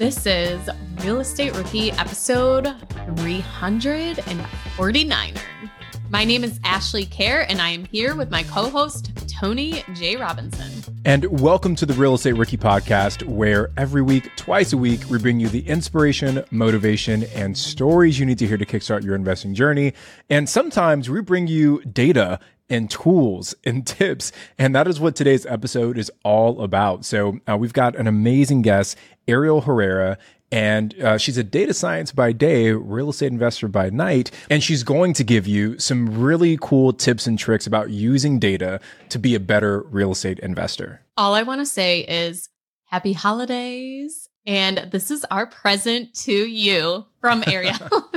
This is Real Estate Rookie episode 349er. My name is Ashley Kerr, and I am here with my co host, Tony J. Robinson. And welcome to the Real Estate Rookie Podcast, where every week, twice a week, we bring you the inspiration, motivation, and stories you need to hear to kickstart your investing journey. And sometimes we bring you data and tools and tips. And that is what today's episode is all about. So uh, we've got an amazing guest, Ariel Herrera. And uh, she's a data science by day, real estate investor by night. And she's going to give you some really cool tips and tricks about using data to be a better real estate investor. All I want to say is happy holidays. And this is our present to you from Ariel.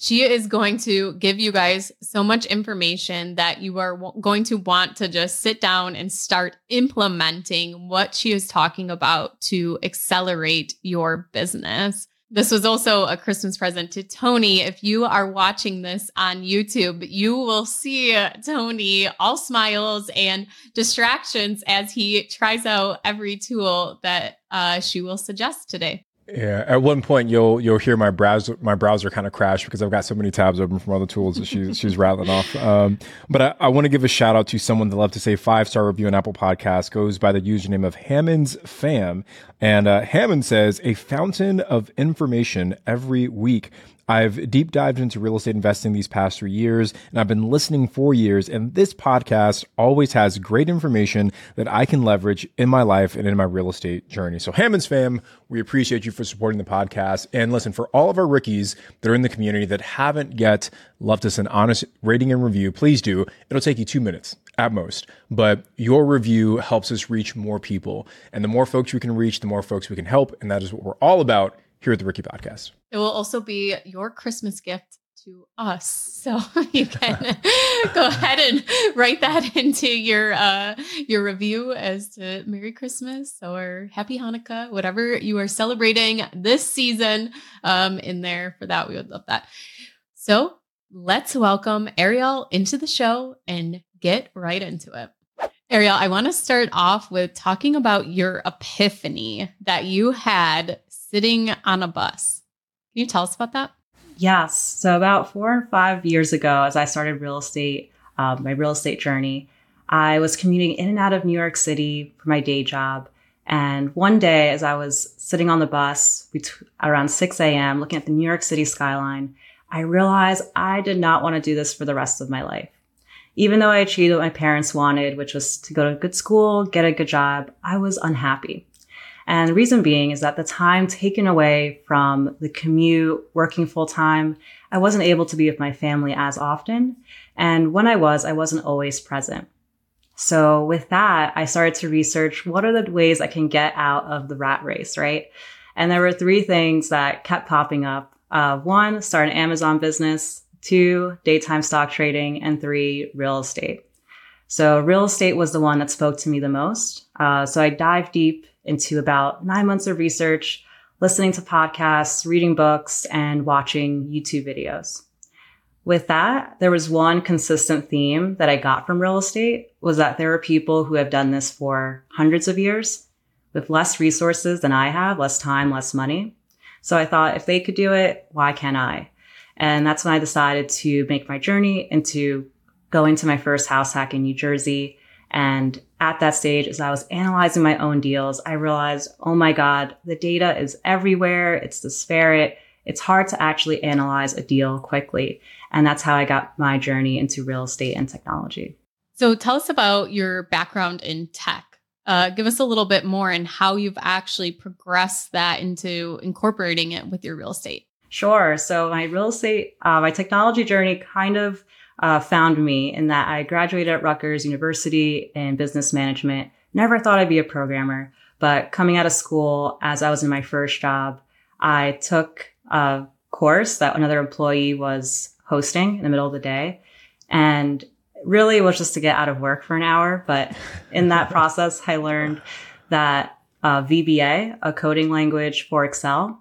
she is going to give you guys so much information that you are w- going to want to just sit down and start implementing what she is talking about to accelerate your business. This was also a Christmas present to Tony. If you are watching this on YouTube, you will see Tony all smiles and distractions as he tries out every tool that uh, she will suggest today. Yeah, at one point you'll you'll hear my browser my browser kind of crash because I've got so many tabs open from other tools that she's she's rattling off. Um, but I, I want to give a shout out to someone that love to say five star review on Apple Podcast goes by the username of Hammond's Fam, and uh, Hammond says a fountain of information every week. I've deep dived into real estate investing these past three years, and I've been listening for years. And this podcast always has great information that I can leverage in my life and in my real estate journey. So, Hammond's fam, we appreciate you for supporting the podcast. And listen, for all of our rookies that are in the community that haven't yet left us an honest rating and review, please do. It'll take you two minutes at most, but your review helps us reach more people. And the more folks we can reach, the more folks we can help. And that is what we're all about here at the Rookie Podcast. It will also be your Christmas gift to us. So you can go ahead and write that into your uh, your review as to Merry Christmas or Happy Hanukkah, whatever you are celebrating this season. Um, in there for that, we would love that. So let's welcome Ariel into the show and get right into it. Ariel, I want to start off with talking about your epiphany that you had sitting on a bus. Can you tell us about that? Yes. So, about four or five years ago, as I started real estate, um, my real estate journey, I was commuting in and out of New York City for my day job. And one day, as I was sitting on the bus around 6 a.m., looking at the New York City skyline, I realized I did not want to do this for the rest of my life. Even though I achieved what my parents wanted, which was to go to a good school, get a good job, I was unhappy. And the reason being is that the time taken away from the commute, working full time, I wasn't able to be with my family as often. And when I was, I wasn't always present. So with that, I started to research what are the ways I can get out of the rat race, right? And there were three things that kept popping up. Uh, one, start an Amazon business. Two, daytime stock trading. And three, real estate. So real estate was the one that spoke to me the most. Uh, so I dived deep into about nine months of research, listening to podcasts, reading books, and watching YouTube videos. With that, there was one consistent theme that I got from real estate was that there are people who have done this for hundreds of years with less resources than I have, less time, less money. So I thought if they could do it, why can't I? And that's when I decided to make my journey into going to my first house hack in New Jersey and at that stage, as I was analyzing my own deals, I realized, oh my God, the data is everywhere. It's disparate. It's hard to actually analyze a deal quickly. And that's how I got my journey into real estate and technology. So tell us about your background in tech. Uh, give us a little bit more and how you've actually progressed that into incorporating it with your real estate. Sure. So my real estate, uh, my technology journey kind of uh, found me in that I graduated at Rutgers University in business management. Never thought I'd be a programmer, but coming out of school, as I was in my first job, I took a course that another employee was hosting in the middle of the day. And really was just to get out of work for an hour. But in that process, I learned that uh, VBA, a coding language for Excel,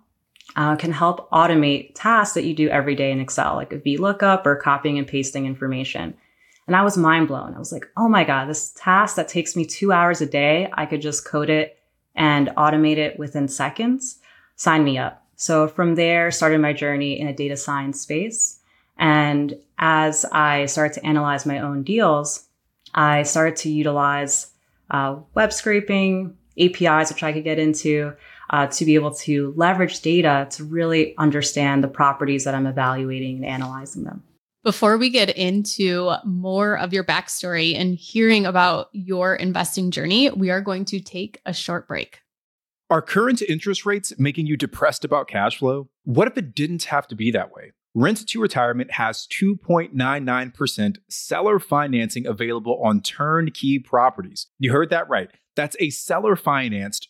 uh, can help automate tasks that you do every day in Excel, like a VLOOKUP or copying and pasting information. And I was mind blown. I was like, oh my God, this task that takes me two hours a day, I could just code it and automate it within seconds, sign me up. So from there, started my journey in a data science space. And as I started to analyze my own deals, I started to utilize uh, web scraping, APIs, which I could get into, uh, to be able to leverage data to really understand the properties that I'm evaluating and analyzing them. Before we get into more of your backstory and hearing about your investing journey, we are going to take a short break. Are current interest rates making you depressed about cash flow? What if it didn't have to be that way? Rent to Retirement has 2.99% seller financing available on turnkey properties. You heard that right. That's a seller financed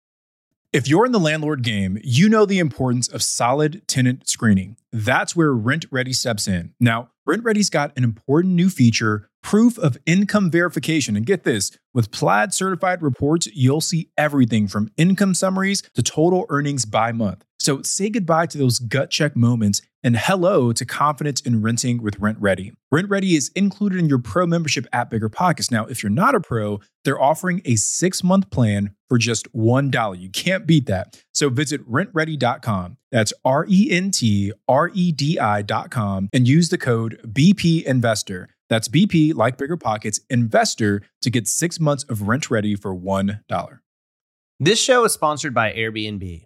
If you're in the landlord game, you know the importance of solid tenant screening. That's where RentRedi steps in. Now, RentRedi's got an important new feature proof of income verification. And get this with Plaid certified reports, you'll see everything from income summaries to total earnings by month. So say goodbye to those gut check moments and hello to confidence in renting with RentRedi. Rent Ready is included in your pro membership at Bigger Pockets. Now, if you're not a pro, they're offering a six month plan for just $1. You can't beat that. So visit rentredi.com. That's R E N T R E D I.com and use the code BP Investor. That's BP, like Bigger Pockets, Investor to get six months of RentRedi for $1. This show is sponsored by Airbnb.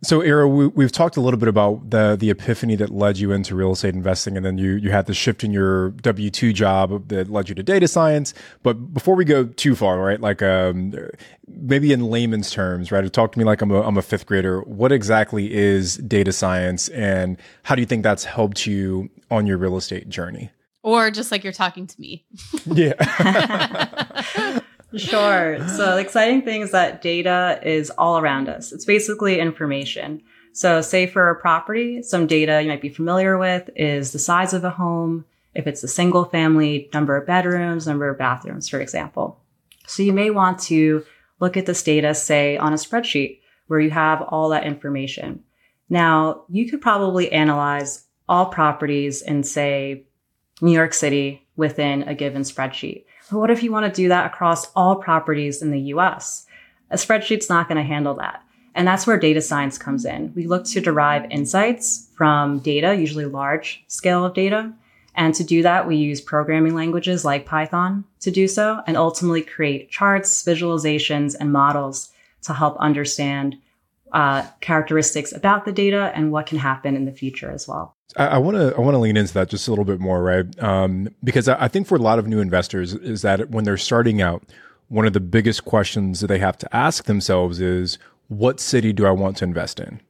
So, Era, we, have talked a little bit about the the epiphany that led you into real estate investing, and then you you had the shift in your W two job that led you to data science. But before we go too far, right? Like, um, maybe in layman's terms, right? Talk to me like I'm a I'm a fifth grader. What exactly is data science, and how do you think that's helped you on your real estate journey? Or just like you're talking to me. yeah. Sure. So the exciting thing is that data is all around us. It's basically information. So say for a property, some data you might be familiar with is the size of a home, if it's a single family, number of bedrooms, number of bathrooms, for example. So you may want to look at this data, say on a spreadsheet where you have all that information. Now you could probably analyze all properties in say New York City within a given spreadsheet. But what if you want to do that across all properties in the US? A spreadsheet's not going to handle that. And that's where data science comes in. We look to derive insights from data, usually large scale of data. And to do that, we use programming languages like Python to do so and ultimately create charts, visualizations, and models to help understand uh, characteristics about the data and what can happen in the future as well. I want to I want to lean into that just a little bit more, right? Um, because I, think for a lot of new investors is that when they're starting out, one of the biggest questions that they have to ask themselves is, what city do I want to invest in?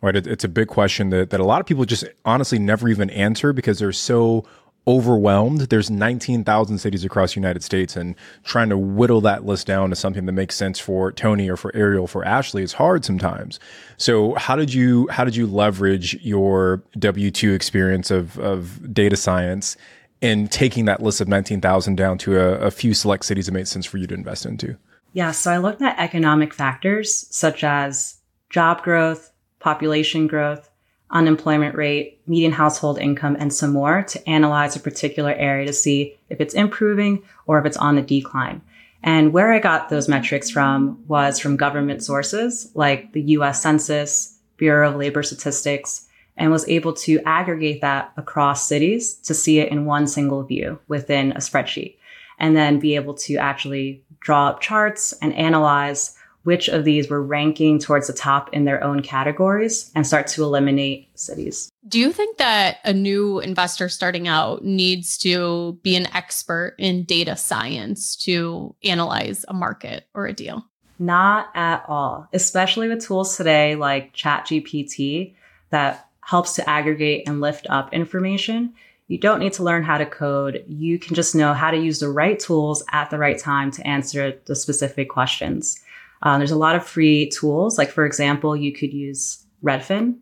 Right? It, it's a big question that, that a lot of people just honestly never even answer because they're so overwhelmed. There's 19,000 cities across the United States, and trying to whittle that list down to something that makes sense for Tony or for Ariel, for Ashley is hard sometimes. So, how did you how did you leverage your W two experience of of data science and taking that list of 19,000 down to a, a few select cities that made sense for you to invest into? Yeah, so I looked at economic factors such as job growth, population growth, unemployment rate, median household income, and some more to analyze a particular area to see if it's improving or if it's on the decline. And where I got those metrics from was from government sources like the US Census, Bureau of Labor Statistics, and was able to aggregate that across cities to see it in one single view within a spreadsheet, and then be able to actually draw up charts and analyze which of these were ranking towards the top in their own categories and start to eliminate cities. Do you think that a new investor starting out needs to be an expert in data science to analyze a market or a deal? Not at all, especially with tools today like ChatGPT that helps to aggregate and lift up information. You don't need to learn how to code. You can just know how to use the right tools at the right time to answer the specific questions. Um, there's a lot of free tools. Like, for example, you could use Redfin,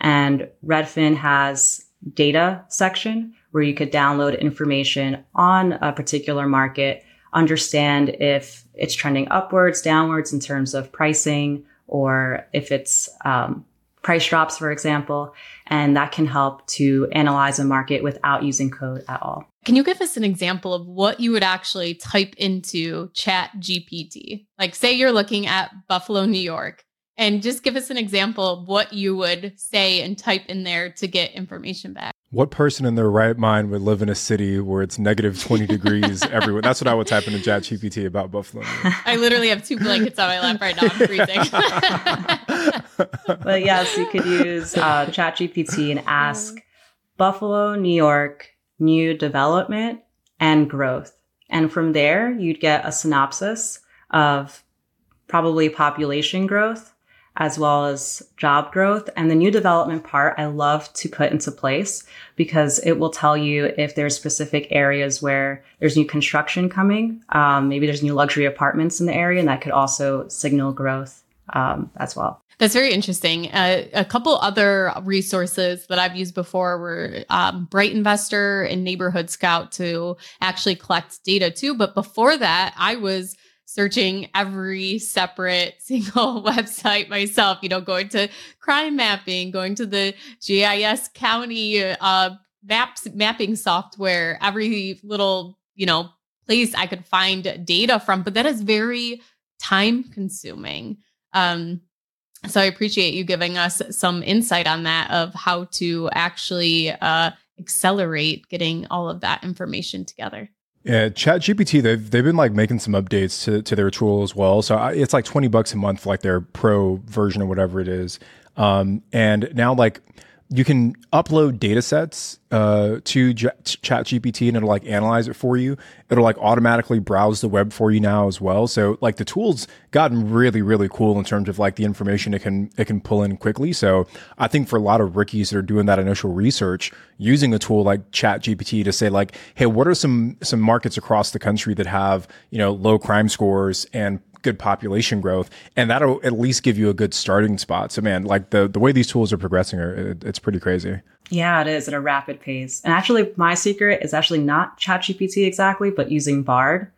and Redfin has data section where you could download information on a particular market, understand if it's trending upwards, downwards in terms of pricing, or if it's um, price drops, for example. And that can help to analyze a market without using code at all. Can you give us an example of what you would actually type into Chat GPT? Like, say you're looking at Buffalo, New York, and just give us an example of what you would say and type in there to get information back. What person in their right mind would live in a city where it's negative 20 degrees everywhere? That's what I would type into Chat GPT about Buffalo. I literally have two blankets on my lap right now. I'm freezing. but yes, you could use uh, Chat GPT and ask Buffalo, New York, new development, and growth. And from there, you'd get a synopsis of probably population growth as well as job growth. And the new development part, I love to put into place because it will tell you if there's specific areas where there's new construction coming. Um, maybe there's new luxury apartments in the area, and that could also signal growth um, as well. That's very interesting. Uh, a couple other resources that I've used before were um, Bright Investor and Neighborhood Scout to actually collect data too. But before that, I was searching every separate single website myself, you know, going to crime mapping, going to the GIS county uh, maps mapping software, every little, you know, place I could find data from. But that is very time consuming. Um, so I appreciate you giving us some insight on that of how to actually uh, accelerate getting all of that information together. Yeah, Chat GPT, they've they've been like making some updates to, to their tool as well. So I, it's like twenty bucks a month like their pro version or whatever it is. Um, and now like you can upload data sets uh, to J- chat gpt and it'll like analyze it for you. It'll like automatically browse the web for you now as well. So like the tools gotten really really cool in terms of like the information it can it can pull in quickly. So i think for a lot of rookies that are doing that initial research using a tool like chat gpt to say like hey what are some some markets across the country that have you know low crime scores and good population growth, and that'll at least give you a good starting spot. So, man, like the the way these tools are progressing, are it, it's pretty crazy. Yeah, it is at a rapid pace. And actually, my secret is actually not ChatGPT exactly, but using Bard.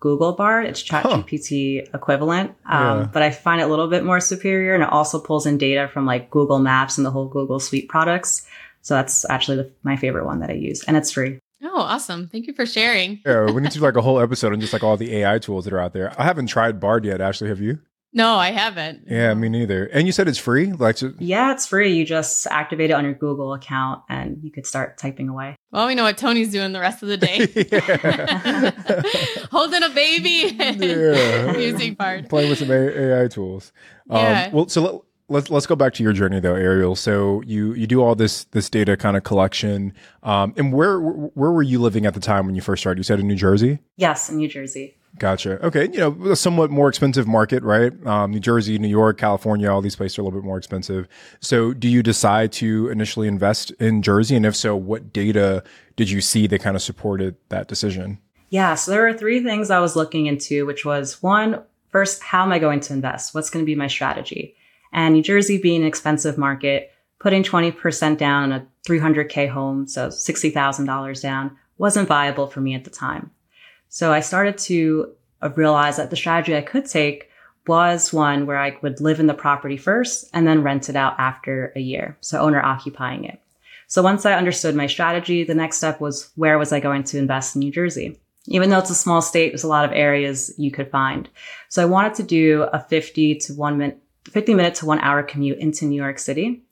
Google Bard. It's ChatGPT huh. equivalent, um, yeah. but I find it a little bit more superior, and it also pulls in data from like Google Maps and the whole Google Suite products. So that's actually the, my favorite one that I use, and it's free. Oh, awesome. Thank you for sharing. Yeah, we need to do like a whole episode on just like all the AI tools that are out there. I haven't tried Bard yet, Ashley. Have you? No, I haven't. Yeah, me neither. And you said it's free? Like Yeah, it's free. You just activate it on your Google account and you could start typing away. Well, we know what Tony's doing the rest of the day. Holding a baby yeah. using Bard. Playing with some AI tools. Um, yeah. Well, so let, let's let's go back to your journey though, Ariel. So you you do all this this data kind of collection. Um, and where where were you living at the time when you first started? You said in New Jersey. Yes, in New Jersey. Gotcha. Okay, you know, a somewhat more expensive market, right? Um, New Jersey, New York, California, all these places are a little bit more expensive. So, do you decide to initially invest in Jersey? And if so, what data did you see that kind of supported that decision? Yeah, so there were three things I was looking into, which was one, first, how am I going to invest? What's going to be my strategy? And New Jersey being an expensive market, putting 20% down on a 300K home, so $60,000 down, wasn't viable for me at the time. So I started to uh, realize that the strategy I could take was one where I would live in the property first and then rent it out after a year. So owner occupying it. So once I understood my strategy, the next step was where was I going to invest in New Jersey? Even though it's a small state, there's a lot of areas you could find. So I wanted to do a 50 to one minute 50 minute to one hour commute into New York City.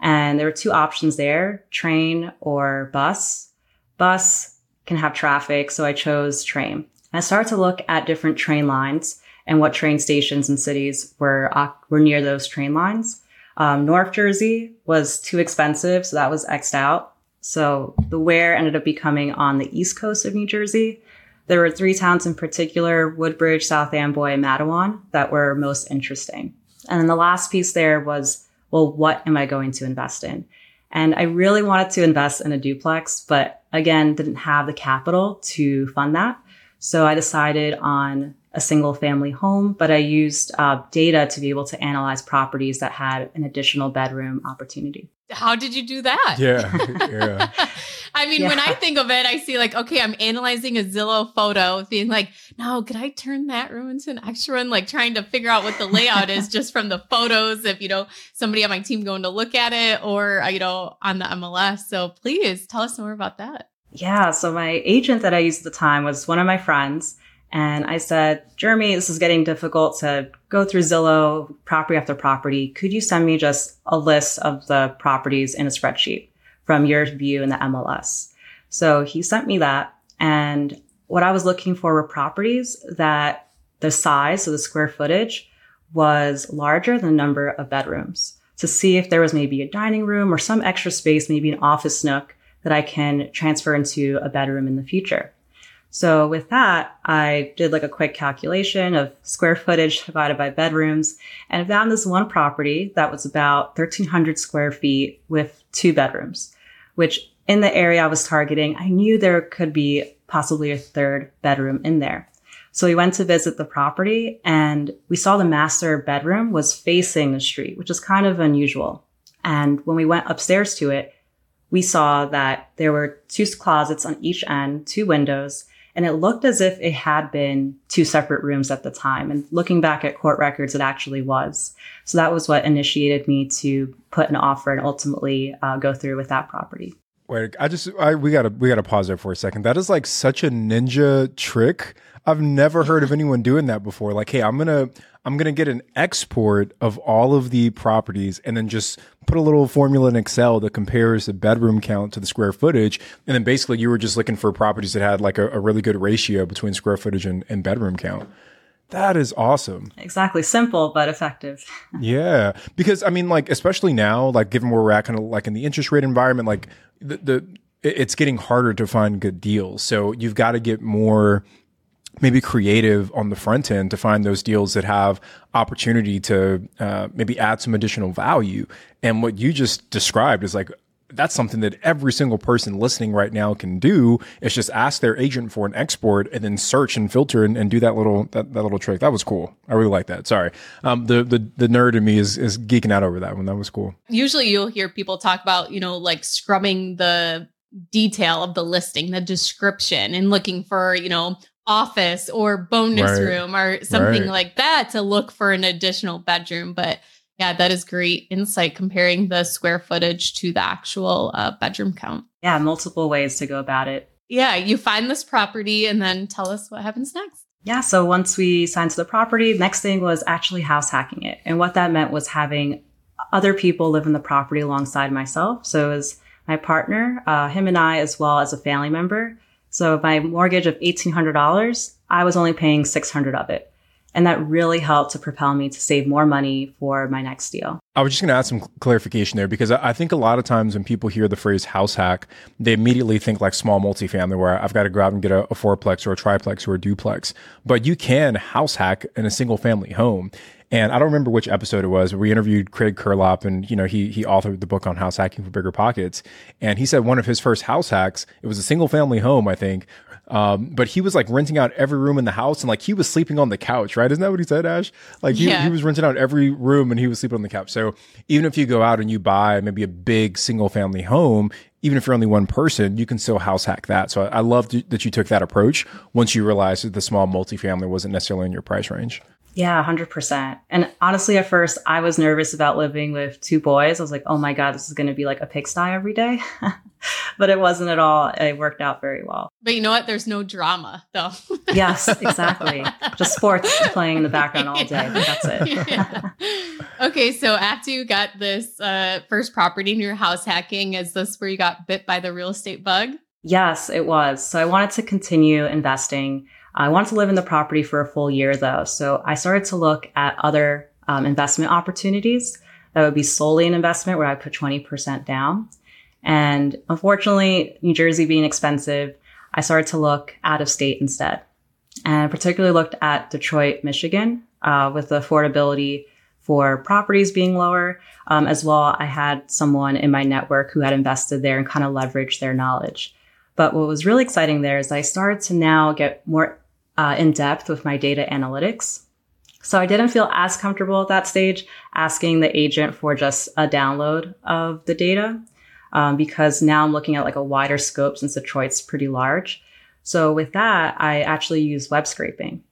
And there were two options there, train or bus. Bus can have traffic, so I chose train. I started to look at different train lines and what train stations and cities were, uh, were near those train lines. Um, North Jersey was too expensive, so that was X'd out. So the where ended up becoming on the east coast of New Jersey. There were three towns in particular, Woodbridge, South Amboy, and Matawan, that were most interesting. And then the last piece there was, well, what am I going to invest in? And I really wanted to invest in a duplex, but again, didn't have the capital to fund that. So I decided on a single family home, but I used uh, data to be able to analyze properties that had an additional bedroom opportunity. How did you do that? Yeah. yeah. I mean, yeah. when I think of it, I see like, okay, I'm analyzing a Zillow photo, being like, no, could I turn that room into an extra one? Like trying to figure out what the layout is just from the photos. If, you know, somebody on my team going to look at it or, uh, you know, on the MLS. So please tell us more about that. Yeah. So my agent that I used at the time was one of my friends. And I said, Jeremy, this is getting difficult to go through Zillow property after property. Could you send me just a list of the properties in a spreadsheet from your view in the MLS? So he sent me that. And what I was looking for were properties that the size, so the square footage was larger than the number of bedrooms to see if there was maybe a dining room or some extra space, maybe an office nook that I can transfer into a bedroom in the future. So with that, I did like a quick calculation of square footage divided by bedrooms and found this one property that was about 1300 square feet with two bedrooms, which in the area I was targeting, I knew there could be possibly a third bedroom in there. So we went to visit the property and we saw the master bedroom was facing the street, which is kind of unusual. And when we went upstairs to it, we saw that there were two closets on each end, two windows, and it looked as if it had been two separate rooms at the time. And looking back at court records, it actually was. So that was what initiated me to put an offer and ultimately uh, go through with that property. Wait, I just I we gotta we gotta pause there for a second. That is like such a ninja trick. I've never heard of anyone doing that before. Like, hey, I'm gonna I'm gonna get an export of all of the properties and then just put a little formula in Excel that compares the bedroom count to the square footage. And then basically you were just looking for properties that had like a, a really good ratio between square footage and, and bedroom count. That is awesome. Exactly. Simple, but effective. yeah. Because I mean, like, especially now, like, given where we're at, kind of like in the interest rate environment, like, the, the it's getting harder to find good deals. So you've got to get more maybe creative on the front end to find those deals that have opportunity to uh, maybe add some additional value. And what you just described is like, that's something that every single person listening right now can do. Is just ask their agent for an export and then search and filter and, and do that little that, that little trick. That was cool. I really like that. Sorry. Um, the, the the nerd in me is is geeking out over that one. That was cool. Usually you'll hear people talk about you know like scrubbing the detail of the listing the description and looking for you know office or bonus right. room or something right. like that to look for an additional bedroom. But yeah, that is great insight comparing the square footage to the actual uh, bedroom count. Yeah, multiple ways to go about it. Yeah, you find this property and then tell us what happens next. Yeah, so once we signed to the property, next thing was actually house hacking it. And what that meant was having other people live in the property alongside myself. So it was my partner, uh, him and I, as well as a family member. So my mortgage of $1,800, I was only paying 600 of it. And that really helped to propel me to save more money for my next deal. I was just going to add some clarification there because I think a lot of times when people hear the phrase house hack, they immediately think like small multifamily where I've got to go out and get a, a fourplex or a triplex or a duplex. But you can house hack in a single family home. And I don't remember which episode it was. We interviewed Craig Curelop, and you know he he authored the book on house hacking for bigger pockets. And he said one of his first house hacks, it was a single family home, I think. Um, but he was like renting out every room in the house, and like he was sleeping on the couch, right? Isn't that what he said, Ash? Like he, yeah. he was renting out every room, and he was sleeping on the couch. So even if you go out and you buy maybe a big single family home, even if you're only one person, you can still house hack that. So I, I love that you took that approach once you realized that the small multifamily wasn't necessarily in your price range. Yeah, 100%. And honestly, at first, I was nervous about living with two boys. I was like, oh my God, this is going to be like a pigsty every day. but it wasn't at all. It worked out very well. But you know what? There's no drama though. yes, exactly. Just sports playing in the background all day. That's it. Yeah. Okay, so after you got this uh, first property in your house hacking, is this where you got bit by the real estate bug? Yes, it was. So I wanted to continue investing. I wanted to live in the property for a full year though. So I started to look at other um, investment opportunities that would be solely an investment where I put 20% down. And unfortunately, New Jersey being expensive, I started to look out of state instead. And particularly looked at Detroit, Michigan, uh, with the affordability for properties being lower. Um, as well, I had someone in my network who had invested there and kind of leveraged their knowledge. But what was really exciting there is I started to now get more uh, in depth with my data analytics. So I didn't feel as comfortable at that stage asking the agent for just a download of the data um, because now I'm looking at like a wider scope since Detroit's pretty large. So with that, I actually use web scraping.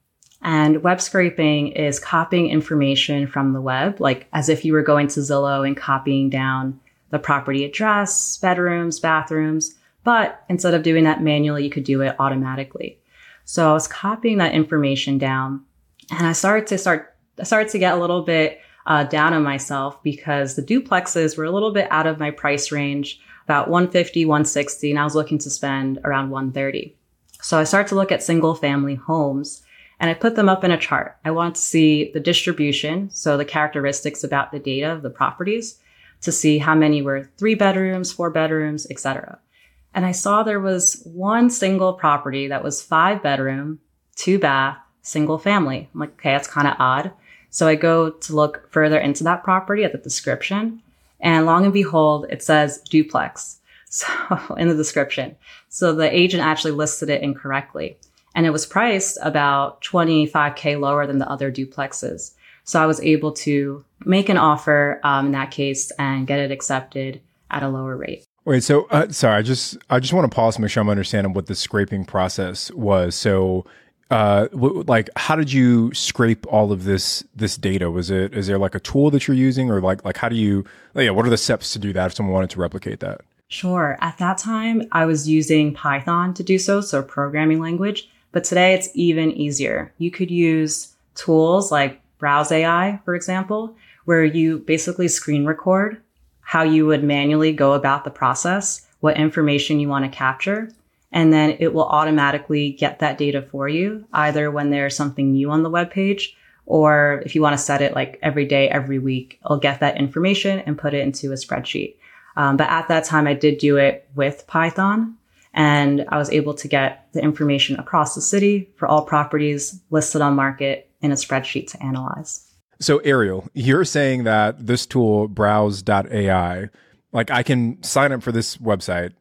And web scraping is copying information from the web, like as if you were going to Zillow and copying down the property address, bedrooms, bathrooms. But instead of doing that manually, you could do it automatically. So I was copying that information down and I started to start, I started to get a little bit uh, down on myself because the duplexes were a little bit out of my price range, about 150, 160, and I was looking to spend around 130. So I started to look at single family homes and I put them up in a chart. I wanted to see the distribution, so the characteristics about the data of the properties to see how many were three bedrooms, four bedrooms, etc. And I saw there was one single property that was five bedroom, two bath, single family. I'm like, okay, that's kind of odd. So I go to look further into that property at the description and long and behold, it says duplex. So in the description. So the agent actually listed it incorrectly and it was priced about 25K lower than the other duplexes. So I was able to make an offer um, in that case and get it accepted at a lower rate. Wait, so uh, sorry, I just I just want to pause to make sure I'm understanding what the scraping process was. So uh w- like how did you scrape all of this this data? Was it is there like a tool that you're using or like like how do you yeah what are the steps to do that if someone wanted to replicate that? Sure. At that time i was using python to do so so programming language but today it's even easier. You could use tools like browse ai for example where you basically screen record how you would manually go about the process what information you want to capture and then it will automatically get that data for you, either when there's something new on the web page or if you want to set it like every day, every week, it'll get that information and put it into a spreadsheet. Um, but at that time, I did do it with Python and I was able to get the information across the city for all properties listed on market in a spreadsheet to analyze. So, Ariel, you're saying that this tool, browse.ai, like I can sign up for this website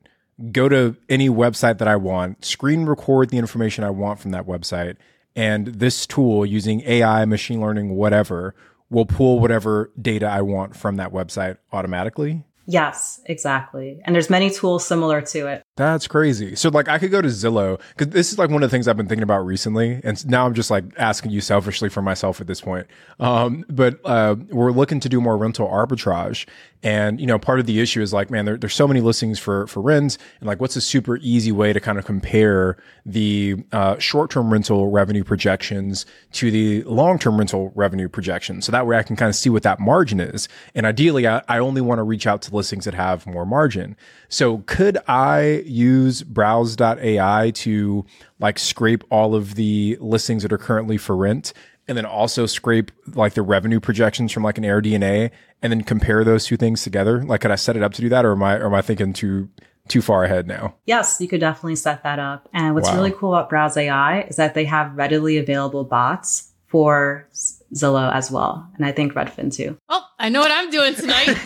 go to any website that I want, screen record the information I want from that website, and this tool using AI, machine learning, whatever, will pull whatever data I want from that website automatically. Yes, exactly. And there's many tools similar to it. That's crazy. So like I could go to Zillow because this is like one of the things I've been thinking about recently, and now I'm just like asking you selfishly for myself at this point. Um, but uh, we're looking to do more rental arbitrage, and you know part of the issue is like, man, there, there's so many listings for for rents, and like, what's a super easy way to kind of compare the uh, short term rental revenue projections to the long term rental revenue projections, so that way I can kind of see what that margin is. And ideally, I, I only want to reach out to listings that have more margin. So could I use browse.ai to like scrape all of the listings that are currently for rent and then also scrape like the revenue projections from like an AirDNA and then compare those two things together? Like, could I set it up to do that, or am I or am I thinking too too far ahead now? Yes, you could definitely set that up. And what's wow. really cool about Browse AI is that they have readily available bots for Zillow as well, and I think Redfin too. Oh, I know what I'm doing tonight.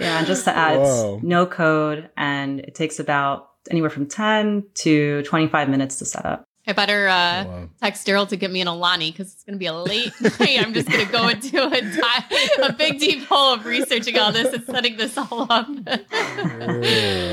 yeah, and just to add, Whoa. it's no code, and it takes about anywhere from 10 to 25 minutes to set up. I better uh, wow. text Daryl to get me an Alani because it's going to be a late night. I'm just going to go into a, a big deep hole of researching all this and setting this all up.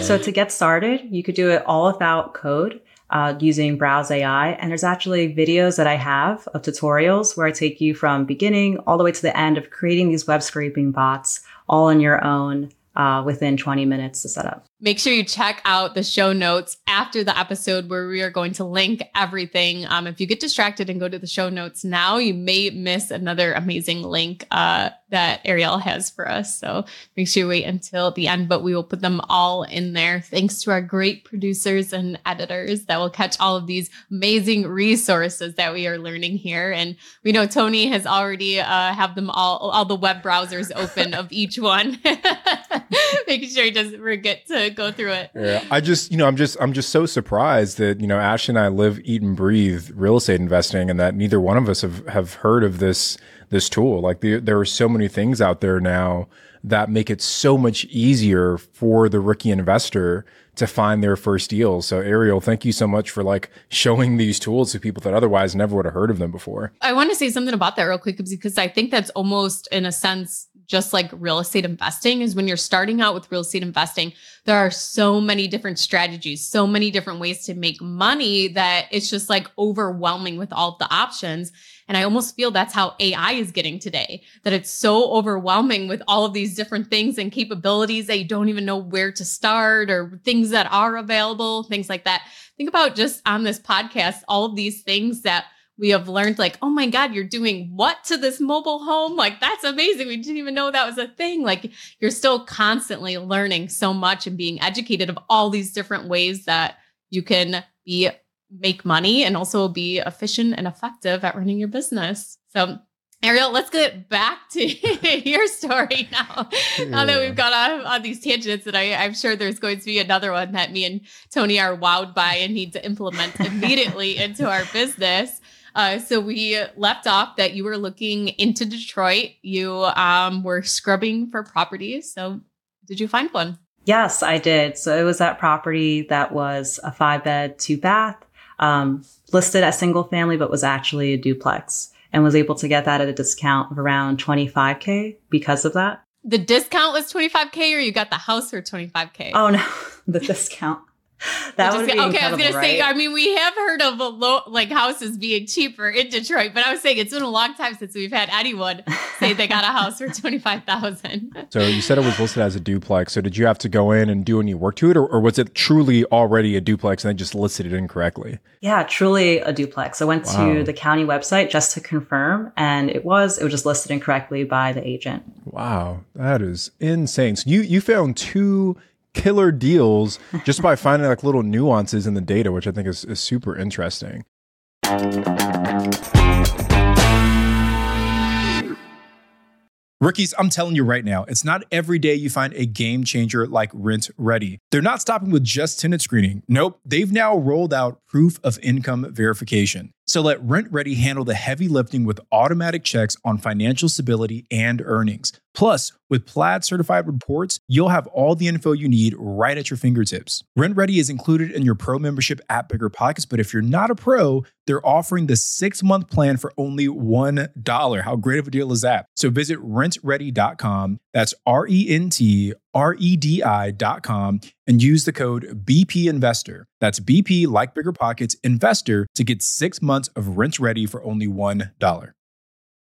so to get started, you could do it all without code uh, using Browse AI. And there's actually videos that I have of tutorials where I take you from beginning all the way to the end of creating these web scraping bots all on your own uh, within 20 minutes to set up. Make sure you check out the show notes after the episode where we are going to link everything. Um, if you get distracted and go to the show notes now, you may miss another amazing link uh, that Ariel has for us. So make sure you wait until the end, but we will put them all in there. Thanks to our great producers and editors that will catch all of these amazing resources that we are learning here. And we know Tony has already uh, have them all, all the web browsers open of each one, making sure he doesn't forget to go through it. Yeah, I just, you know, I'm just, I'm just so surprised that you know, Ash and I live, eat, and breathe real estate investing, and that neither one of us have have heard of this this tool. Like the, there are so many things out there now that make it so much easier for the rookie investor to find their first deal. So Ariel, thank you so much for like showing these tools to people that otherwise never would have heard of them before. I want to say something about that real quick because I think that's almost in a sense just like real estate investing is when you're starting out with real estate investing, there are so many different strategies, so many different ways to make money that it's just like overwhelming with all the options. And I almost feel that's how AI is getting today, that it's so overwhelming with all of these different things and capabilities that you don't even know where to start or things that are available, things like that. Think about just on this podcast, all of these things that we have learned like, oh my God, you're doing what to this mobile home? Like, that's amazing. We didn't even know that was a thing. Like, you're still constantly learning so much and being educated of all these different ways that you can be make money and also be efficient and effective at running your business. So Ariel, let's get back to your story now. Yeah. Now that we've gone on, on these tangents, and I, I'm sure there's going to be another one that me and Tony are wowed by and need to implement immediately into our business. Uh, so we left off that you were looking into Detroit. You um, were scrubbing for properties. So did you find one? Yes, I did. So it was that property that was a five bed, two bath, um, listed as single family, but was actually a duplex and was able to get that at a discount of around 25K because of that. The discount was 25K or you got the house for 25K? Oh no, the discount. That would be okay. I was gonna right? say. I mean, we have heard of a low, like houses being cheaper in Detroit, but I was saying it's been a long time since we've had anyone say they got a house for twenty five thousand. So you said it was listed as a duplex. So did you have to go in and do any work to it, or, or was it truly already a duplex and they just listed it incorrectly? Yeah, truly a duplex. I went wow. to the county website just to confirm, and it was it was just listed incorrectly by the agent. Wow, that is insane. So you you found two killer deals just by finding like little nuances in the data, which I think is, is super interesting. Rookies, I'm telling you right now, it's not every day you find a game changer like RentRedi. They're not stopping with just tenant screening. Nope, they've now rolled out proof of income verification. So let RentRedi handle the heavy lifting with automatic checks on financial stability and earnings. Plus, with Plaid certified reports, you'll have all the info you need right at your fingertips. RentRedi is included in your pro membership at Bigger Pockets, but if you're not a pro, they're offering the six month plan for only $1. How great of a deal is that? So visit rentredi.com. That's R E N T R E D I.com and use the code BP Investor. That's BP, like Bigger Pockets, Investor to get six months of RentRedi for only $1.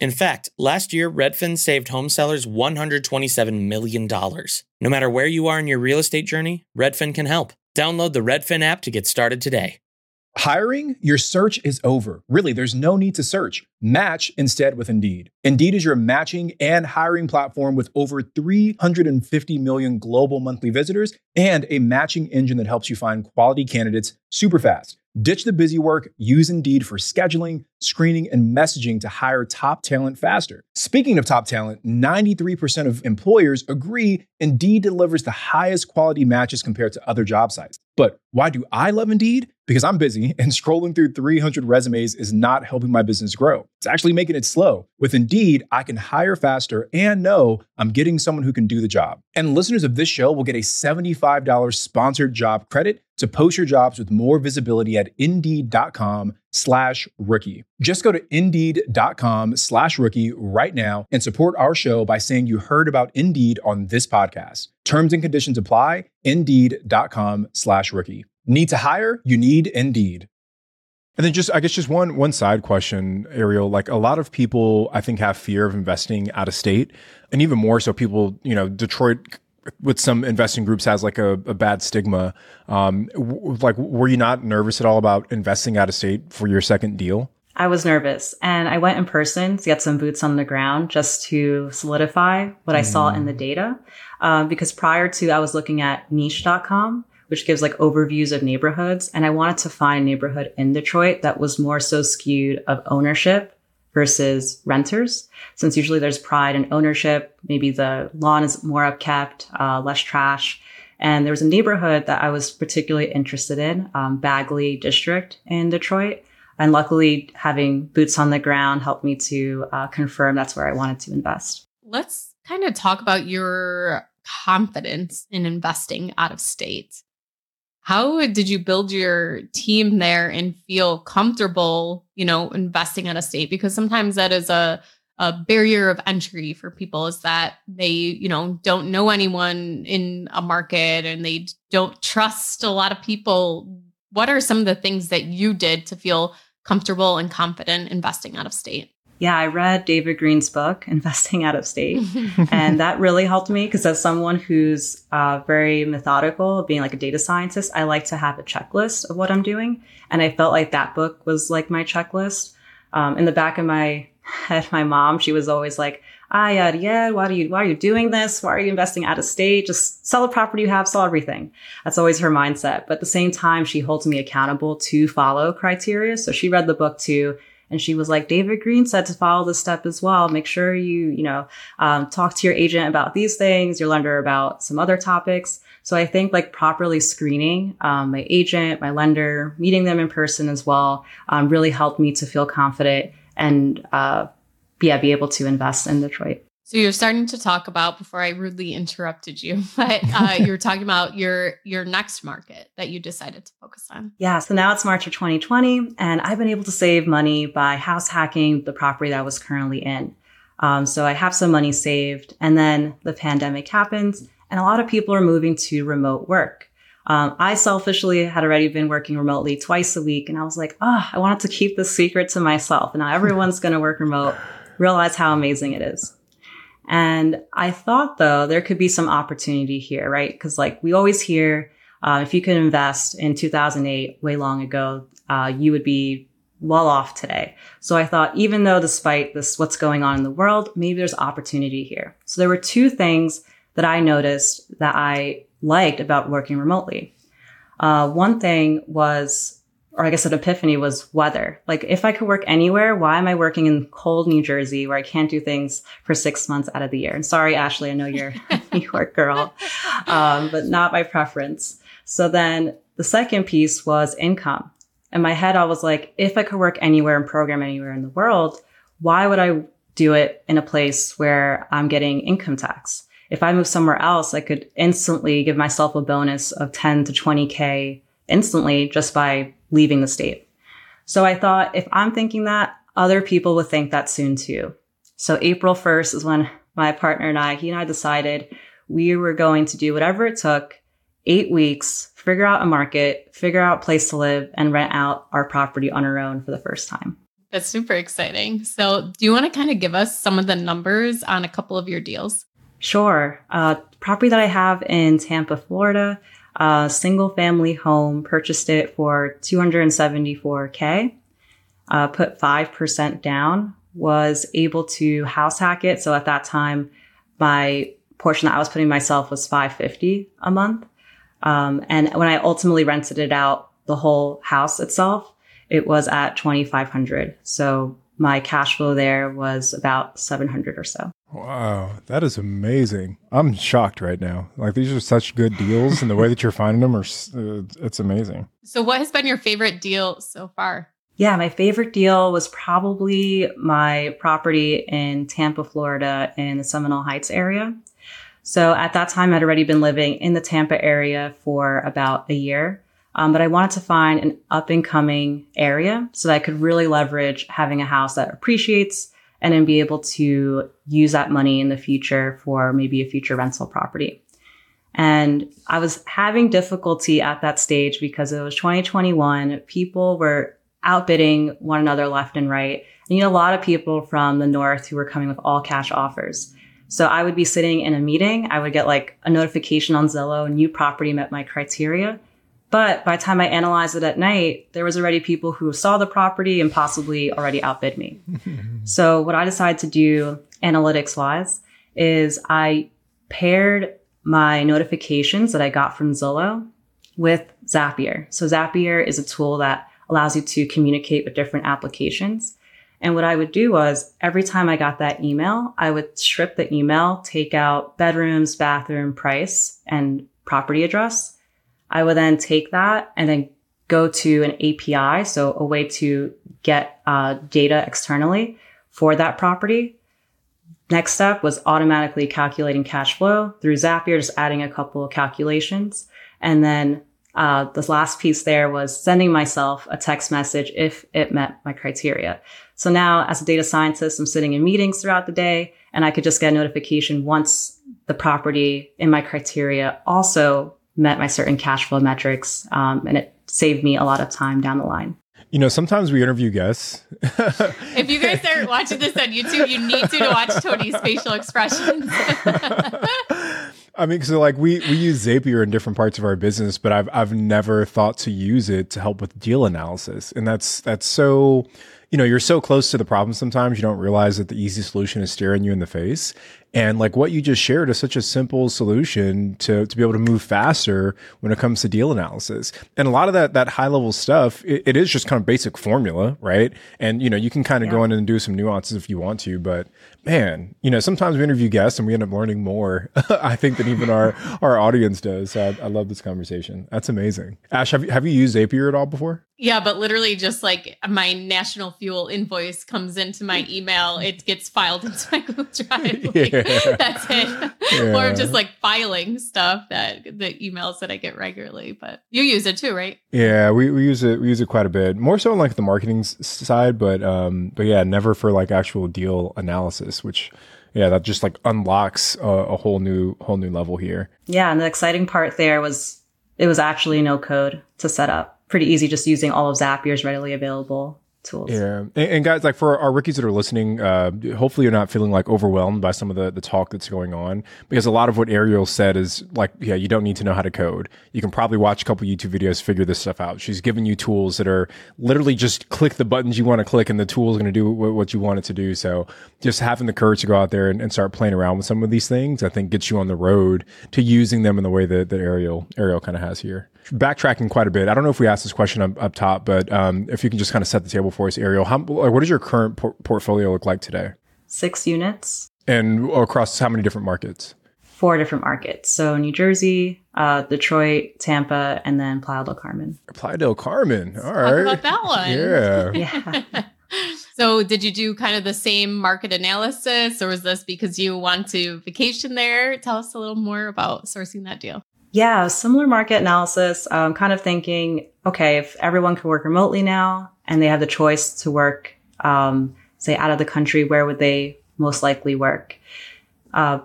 In fact, last year, Redfin saved home sellers $127 million. No matter where you are in your real estate journey, Redfin can help. Download the Redfin app to get started today. Hiring? Your search is over. Really, there's no need to search. Match instead with Indeed. Indeed is your matching and hiring platform with over 350 million global monthly visitors and a matching engine that helps you find quality candidates super fast. Ditch the busy work, use Indeed for scheduling, screening, and messaging to hire top talent faster. Speaking of top talent, 93% of employers agree Indeed delivers the highest quality matches compared to other job sites. But why do I love Indeed? Because I'm busy and scrolling through 300 resumes is not helping my business grow. It's actually making it slow. With Indeed, I can hire faster and know I'm getting someone who can do the job. And listeners of this show will get a $75 sponsored job credit to post your jobs with more visibility at indeed.com slash rookie. Just go to indeed.com slash rookie right now and support our show by saying you heard about Indeed on this podcast. Terms and conditions apply. Indeed.com slash rookie. Need to hire? You need Indeed. And then just I guess just one one side question, Ariel. Like a lot of people I think have fear of investing out of state. And even more so people, you know, Detroit with some investing groups has like a, a bad stigma. Um, w- like, were you not nervous at all about investing out of state for your second deal? I was nervous and I went in person to get some boots on the ground just to solidify what I saw in the data. Um, because prior to, I was looking at niche.com, which gives like overviews of neighborhoods. And I wanted to find a neighborhood in Detroit that was more so skewed of ownership versus renters. Since usually there's pride in ownership, maybe the lawn is more upkept, uh, less trash. And there was a neighborhood that I was particularly interested in, um, Bagley District in Detroit. And luckily, having boots on the ground helped me to uh, confirm that's where I wanted to invest. Let's kind of talk about your confidence in investing out of state. How did you build your team there and feel comfortable, you know, investing out of state? Because sometimes that is a a barrier of entry for people is that they, you know, don't know anyone in a market and they don't trust a lot of people. What are some of the things that you did to feel comfortable and confident investing out of state? Yeah, I read David Greene's book, Investing Out of State, and that really helped me because as someone who's uh, very methodical, being like a data scientist, I like to have a checklist of what I'm doing. And I felt like that book was like my checklist. Um, in the back of my head, my mom, she was always like, ah, yeah, yeah, why are you, why are you doing this? Why are you investing out of state? Just sell the property you have, sell everything. That's always her mindset. But at the same time, she holds me accountable to follow criteria. So she read the book too and she was like, David Greene said to follow this step as well. Make sure you, you know, um, talk to your agent about these things, your lender about some other topics. So I think like properly screening um, my agent, my lender, meeting them in person as well, um, really helped me to feel confident and uh, yeah, be able to invest in Detroit. So you're starting to talk about before I rudely interrupted you, but uh, you were talking about your your next market that you decided to focus on. Yeah, so now it's March of 2020, and I've been able to save money by house hacking the property that I was currently in. Um, so I have some money saved, and then the pandemic happens, and a lot of people are moving to remote work. Um, I selfishly had already been working remotely twice a week, and I was like, oh, I wanted to keep this secret to myself. And now everyone's going to work remote. Realize how amazing it is. And I thought though there could be some opportunity here, right? Because like we always hear, uh, if you could invest in 2008, way long ago, uh, you would be well off today. So I thought, even though despite this, what's going on in the world, maybe there's opportunity here. So there were two things that I noticed that I liked about working remotely. Uh, one thing was or I guess an epiphany was weather. Like if I could work anywhere, why am I working in cold New Jersey where I can't do things for six months out of the year? And sorry, Ashley, I know you're a New York girl, um, but not my preference. So then the second piece was income. In my head, I was like, if I could work anywhere and program anywhere in the world, why would I do it in a place where I'm getting income tax? If I move somewhere else, I could instantly give myself a bonus of 10 to 20K instantly just by leaving the state. So I thought if I'm thinking that, other people would think that soon too. So April 1st is when my partner and I, he and I decided we were going to do whatever it took, eight weeks, figure out a market, figure out a place to live, and rent out our property on our own for the first time. That's super exciting. So, do you want to kind of give us some of the numbers on a couple of your deals? Sure. Uh, property that I have in Tampa, Florida, a single family home, purchased it for 274K, uh, put 5% down, was able to house hack it. So at that time, my portion that I was putting myself was 550 a month. Um, and when I ultimately rented it out the whole house itself, it was at 2,500. So my cash flow there was about 700 or so. Wow, that is amazing. I'm shocked right now. Like these are such good deals, and the way that you're finding them are uh, it's amazing. So, what has been your favorite deal so far? Yeah, my favorite deal was probably my property in Tampa, Florida, in the Seminole Heights area. So at that time, I'd already been living in the Tampa area for about a year. Um, but I wanted to find an up and coming area so that I could really leverage having a house that appreciates and then be able to use that money in the future for maybe a future rental property. And I was having difficulty at that stage because it was 2021. People were outbidding one another left and right. And you know, a lot of people from the north who were coming with all cash offers. So I would be sitting in a meeting. I would get like a notification on Zillow, new property met my criteria. But by the time I analyzed it at night, there was already people who saw the property and possibly already outbid me. so what I decided to do analytics wise is I paired my notifications that I got from Zillow with Zapier. So Zapier is a tool that allows you to communicate with different applications. And what I would do was every time I got that email, I would strip the email, take out bedrooms, bathroom, price, and property address I would then take that and then go to an API, so a way to get uh, data externally for that property. Next step was automatically calculating cash flow through Zapier, just adding a couple of calculations. And then uh, the last piece there was sending myself a text message if it met my criteria. So now, as a data scientist, I'm sitting in meetings throughout the day, and I could just get a notification once the property in my criteria also met my certain cash flow metrics. Um, and it saved me a lot of time down the line. You know, sometimes we interview guests. if you guys are watching this on YouTube, you need to, to watch Tony's facial expressions. I mean, so like we we use Zapier in different parts of our business, but I've I've never thought to use it to help with deal analysis, and that's that's so you know, you're so close to the problem sometimes you don't realize that the easy solution is staring you in the face. And like what you just shared is such a simple solution to, to be able to move faster when it comes to deal analysis. And a lot of that, that high level stuff, it, it is just kind of basic formula, right? And, you know, you can kind of yeah. go in and do some nuances if you want to, but man, you know, sometimes we interview guests and we end up learning more, I think, than even our, our audience does. So I, I love this conversation. That's amazing. Ash, have you, have you used Zapier at all before? Yeah, but literally just like my national fuel invoice comes into my email, it gets filed into my Google Drive. Like, yeah. That's it. Yeah. or just like filing stuff that the emails that I get regularly. But you use it too, right? Yeah, we, we use it. We use it quite a bit. More so on like the marketing side, but um, but yeah, never for like actual deal analysis, which yeah, that just like unlocks a, a whole new whole new level here. Yeah, and the exciting part there was it was actually no code to set up pretty easy just using all of Zapier's readily available tools. Yeah. And, and, guys, like for our rookies that are listening, uh, hopefully you're not feeling like overwhelmed by some of the, the talk that's going on because a lot of what Ariel said is like, yeah, you don't need to know how to code. You can probably watch a couple YouTube videos, figure this stuff out. She's giving you tools that are literally just click the buttons you want to click and the tool is going to do what you want it to do. So just having the courage to go out there and, and, start playing around with some of these things, I think gets you on the road to using them in the way that, that Ariel, Ariel kind of has here backtracking quite a bit. I don't know if we asked this question up, up top, but um, if you can just kind of set the table for us, Ariel, how, what does your current por- portfolio look like today? Six units. And across how many different markets? Four different markets. So New Jersey, uh, Detroit, Tampa, and then Playa del Carmen. Playa del Carmen. All right. about that one. Yeah. yeah. so did you do kind of the same market analysis or was this because you want to vacation there? Tell us a little more about sourcing that deal. Yeah, similar market analysis. I'm kind of thinking, okay, if everyone can work remotely now and they have the choice to work, um, say, out of the country, where would they most likely work? Uh,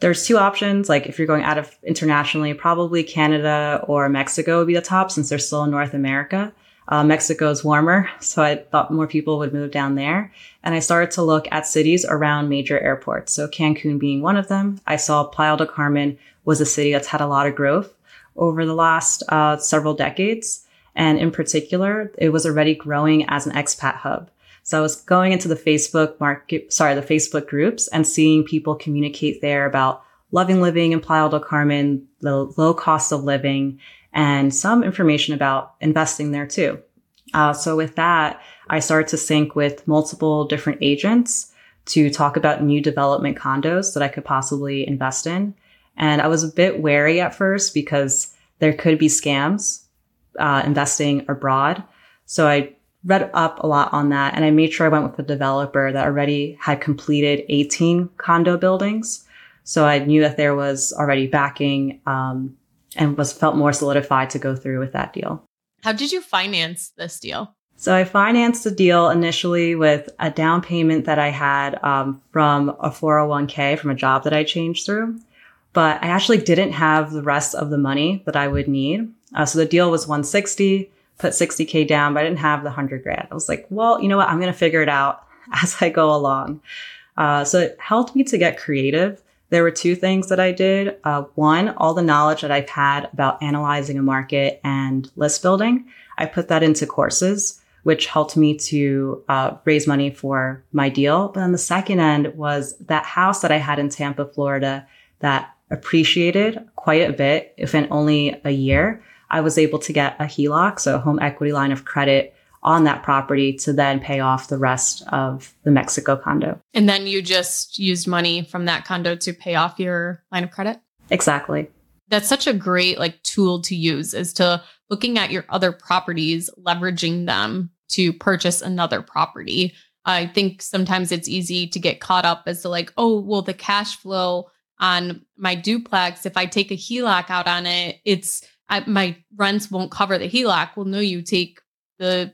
there's two options. Like if you're going out of internationally, probably Canada or Mexico would be the top since they're still in North America. Uh, Mexico is warmer, so I thought more people would move down there. And I started to look at cities around major airports. So Cancun being one of them. I saw Playa del Carmen was a city that's had a lot of growth over the last uh, several decades. And in particular, it was already growing as an expat hub. So I was going into the Facebook market, sorry, the Facebook groups and seeing people communicate there about loving living in Playa del Carmen, the low cost of living. And some information about investing there too. Uh, so with that, I started to sync with multiple different agents to talk about new development condos that I could possibly invest in. And I was a bit wary at first because there could be scams uh, investing abroad. So I read up a lot on that and I made sure I went with a developer that already had completed 18 condo buildings. So I knew that there was already backing um, and was felt more solidified to go through with that deal. How did you finance this deal? So I financed the deal initially with a down payment that I had um, from a 401k from a job that I changed through, but I actually didn't have the rest of the money that I would need. Uh, so the deal was 160, put 60k down, but I didn't have the 100 grand. I was like, well, you know what? I'm going to figure it out as I go along. Uh, so it helped me to get creative there were two things that I did. Uh, one, all the knowledge that I've had about analyzing a market and list building, I put that into courses, which helped me to uh, raise money for my deal. But on the second end was that house that I had in Tampa, Florida, that appreciated quite a bit, if in only a year. I was able to get a HELOC, so a home equity line of credit on that property to then pay off the rest of the Mexico condo. And then you just used money from that condo to pay off your line of credit? Exactly. That's such a great like tool to use is to looking at your other properties, leveraging them to purchase another property. I think sometimes it's easy to get caught up as to like, oh, well, the cash flow on my duplex, if I take a HELOC out on it, it's I, my rents won't cover the HELOC. Well, no, you take the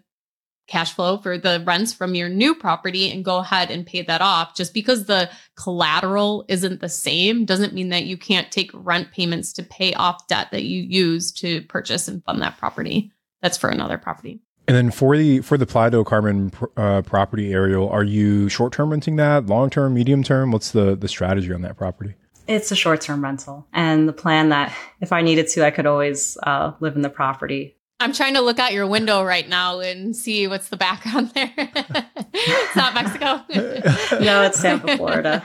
cash flow for the rents from your new property and go ahead and pay that off. Just because the collateral isn't the same doesn't mean that you can't take rent payments to pay off debt that you use to purchase and fund that property. That's for another property. And then for the for the Playa del Carmen uh, property, Ariel, are you short term renting that, long term, medium term? What's the the strategy on that property? It's a short term rental, and the plan that if I needed to, I could always uh, live in the property I'm trying to look out your window right now and see what's the background there. it's not Mexico. no, it's Tampa, Florida.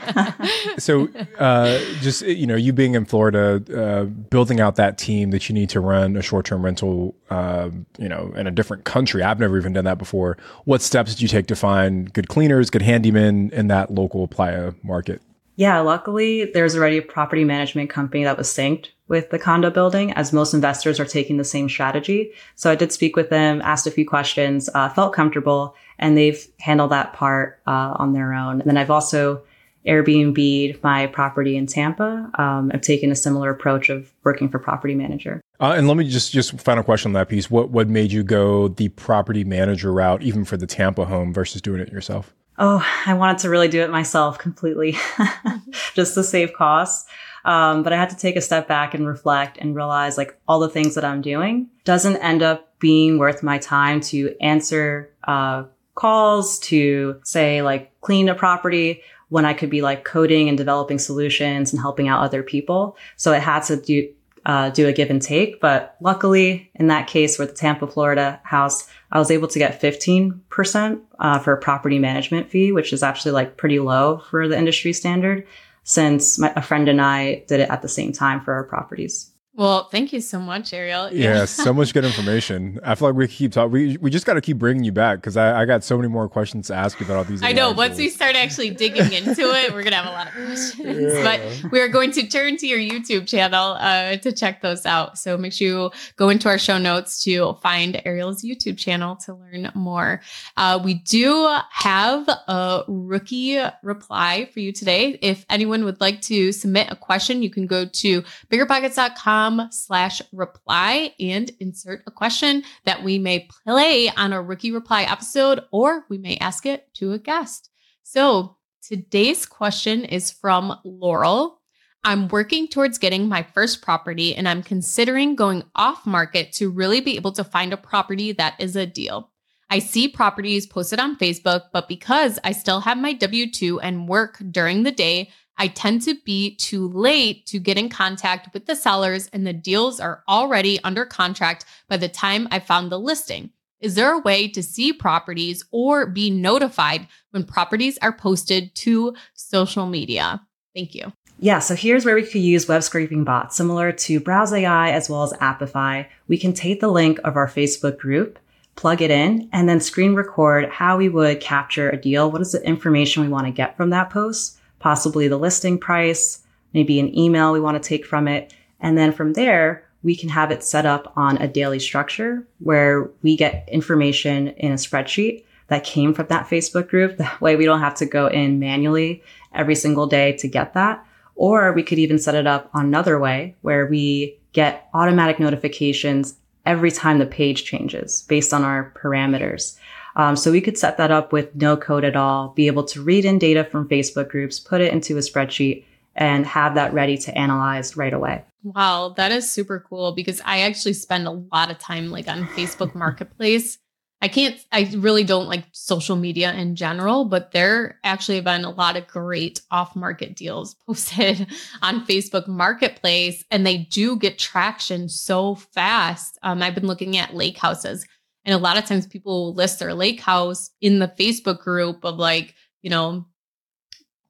so, uh, just you know, you being in Florida, uh, building out that team that you need to run a short-term rental, uh, you know, in a different country. I've never even done that before. What steps did you take to find good cleaners, good handymen in that local playa market? Yeah, luckily there's already a property management company that was synced with the condo building as most investors are taking the same strategy. So I did speak with them, asked a few questions, uh, felt comfortable, and they've handled that part uh, on their own. And then I've also Airbnb my property in Tampa. Um, I've taken a similar approach of working for property manager. Uh, and let me just just final question on that piece. What what made you go the property manager route, even for the Tampa home, versus doing it yourself? oh, I wanted to really do it myself completely just to save costs. Um, but I had to take a step back and reflect and realize like all the things that I'm doing doesn't end up being worth my time to answer, uh, calls to say like clean a property when I could be like coding and developing solutions and helping out other people. So it had to do, uh, do a give and take. But luckily, in that case, with the Tampa, Florida house, I was able to get 15% uh, for a property management fee, which is actually like pretty low for the industry standard since my, a friend and I did it at the same time for our properties. Well, thank you so much, Ariel. Yeah, yeah so much good information. I feel like we keep talking. We, we just got to keep bringing you back because I, I got so many more questions to ask you about all these. I know. Once we start actually digging into it, we're gonna have a lot of questions. Yeah. But we are going to turn to your YouTube channel uh, to check those out. So make sure you go into our show notes to find Ariel's YouTube channel to learn more. Uh, we do have a rookie reply for you today. If anyone would like to submit a question, you can go to biggerpockets.com slash reply and insert a question that we may play on a rookie reply episode or we may ask it to a guest. So today's question is from Laurel. I'm working towards getting my first property and I'm considering going off market to really be able to find a property that is a deal. I see properties posted on Facebook, but because I still have my W 2 and work during the day, I tend to be too late to get in contact with the sellers, and the deals are already under contract by the time I found the listing. Is there a way to see properties or be notified when properties are posted to social media? Thank you. Yeah, so here's where we could use web scraping bots similar to Browse AI as well as Apify. We can take the link of our Facebook group, plug it in, and then screen record how we would capture a deal. What is the information we want to get from that post? Possibly the listing price, maybe an email we want to take from it. And then from there, we can have it set up on a daily structure where we get information in a spreadsheet that came from that Facebook group. That way we don't have to go in manually every single day to get that. Or we could even set it up on another way where we get automatic notifications every time the page changes based on our parameters. Um, so we could set that up with no code at all, be able to read in data from Facebook groups, put it into a spreadsheet and have that ready to analyze right away. Wow, that is super cool because I actually spend a lot of time like on Facebook Marketplace I can't, I really don't like social media in general, but there actually have been a lot of great off market deals posted on Facebook Marketplace, and they do get traction so fast. Um, I've been looking at lake houses, and a lot of times people will list their lake house in the Facebook group of like, you know,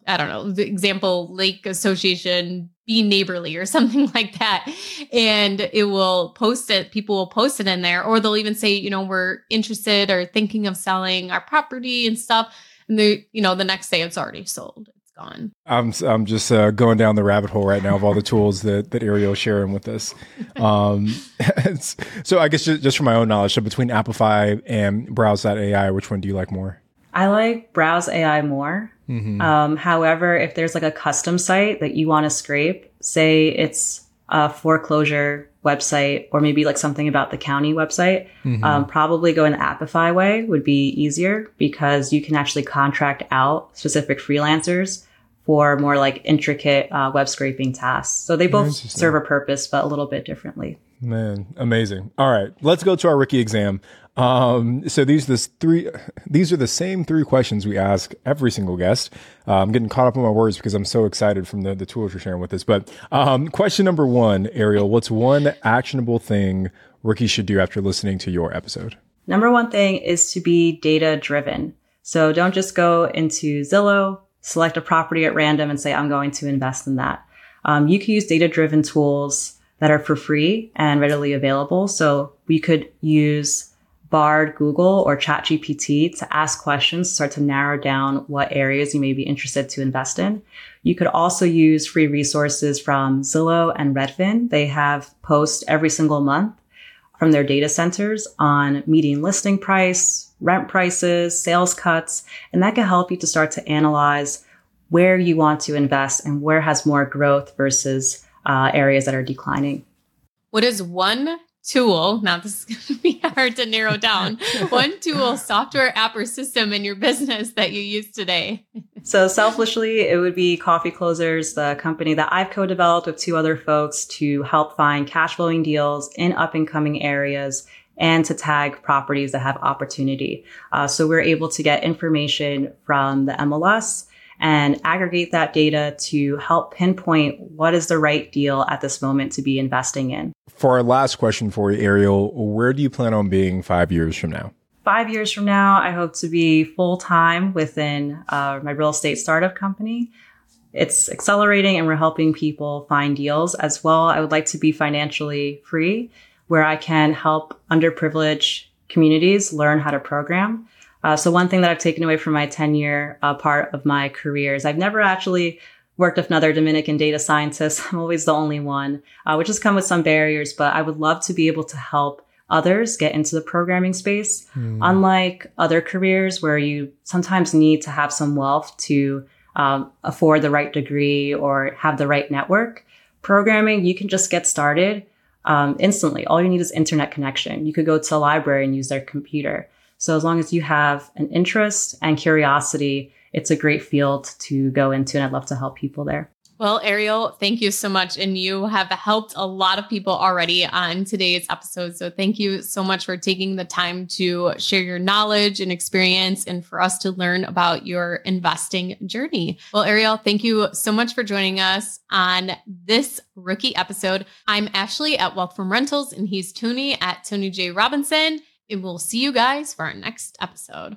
I don't know, the example, Lake Association be neighborly or something like that. And it will post it people will post it in there or they'll even say you know we're interested or thinking of selling our property and stuff. And the you know the next day it's already sold gone i'm i'm just uh, going down the rabbit hole right now of all the tools that that ariel's sharing with us um so i guess just, just from my own knowledge so between apify and browse.ai which one do you like more I like Browse AI more. Mm-hmm. Um, however, if there's like a custom site that you want to scrape, say it's a foreclosure website or maybe like something about the county website, mm-hmm. um, probably going the Apify way would be easier because you can actually contract out specific freelancers for more like intricate uh, web scraping tasks. So they both serve a purpose, but a little bit differently. Man, amazing. All right, let's go to our Rookie exam. Um, so these the three these are the same three questions we ask every single guest. Uh, I'm getting caught up on my words because I'm so excited from the, the tools you're sharing with us. But um, question number one, Ariel, what's one actionable thing rookies should do after listening to your episode? Number one thing is to be data driven. So don't just go into Zillow, select a property at random and say, I'm going to invest in that. Um, you can use data driven tools that are for free and readily available. So we could use Bard, Google, or ChatGPT to ask questions, start to narrow down what areas you may be interested to invest in. You could also use free resources from Zillow and Redfin. They have posts every single month from their data centers on median listing price, rent prices, sales cuts, and that can help you to start to analyze where you want to invest and where has more growth versus uh, areas that are declining. What is one tool, now this is going to be hard to narrow down, one tool, software, app, or system in your business that you use today? so, selfishly, it would be Coffee Clozers, the company that I've co developed with two other folks to help find cash flowing deals in up and coming areas and to tag properties that have opportunity. Uh, so, we're able to get information from the MLS and aggregate that data to help pinpoint what is the right deal at this moment to be investing in. For our last question for you, Ariel, where do you plan on being five years from now? Five years from now, I hope to be full time within uh, my real estate startup company. It's accelerating and we're helping people find deals as well. I would like to be financially free where I can help underprivileged communities learn how to program. Uh, so one thing that I've taken away from my 10 year uh, part of my career is I've never actually worked with another Dominican data scientist. I'm always the only one, uh, which has come with some barriers, but I would love to be able to help others get into the programming space. Mm. Unlike other careers where you sometimes need to have some wealth to um, afford the right degree or have the right network, programming, you can just get started um, instantly. All you need is internet connection. You could go to a library and use their computer. So as long as you have an interest and curiosity, it's a great field to go into. And I'd love to help people there. Well, Ariel, thank you so much. And you have helped a lot of people already on today's episode. So thank you so much for taking the time to share your knowledge and experience and for us to learn about your investing journey. Well, Ariel, thank you so much for joining us on this rookie episode. I'm Ashley at Wealth from Rentals, and he's Tony at Tony J. Robinson. And we'll see you guys for our next episode.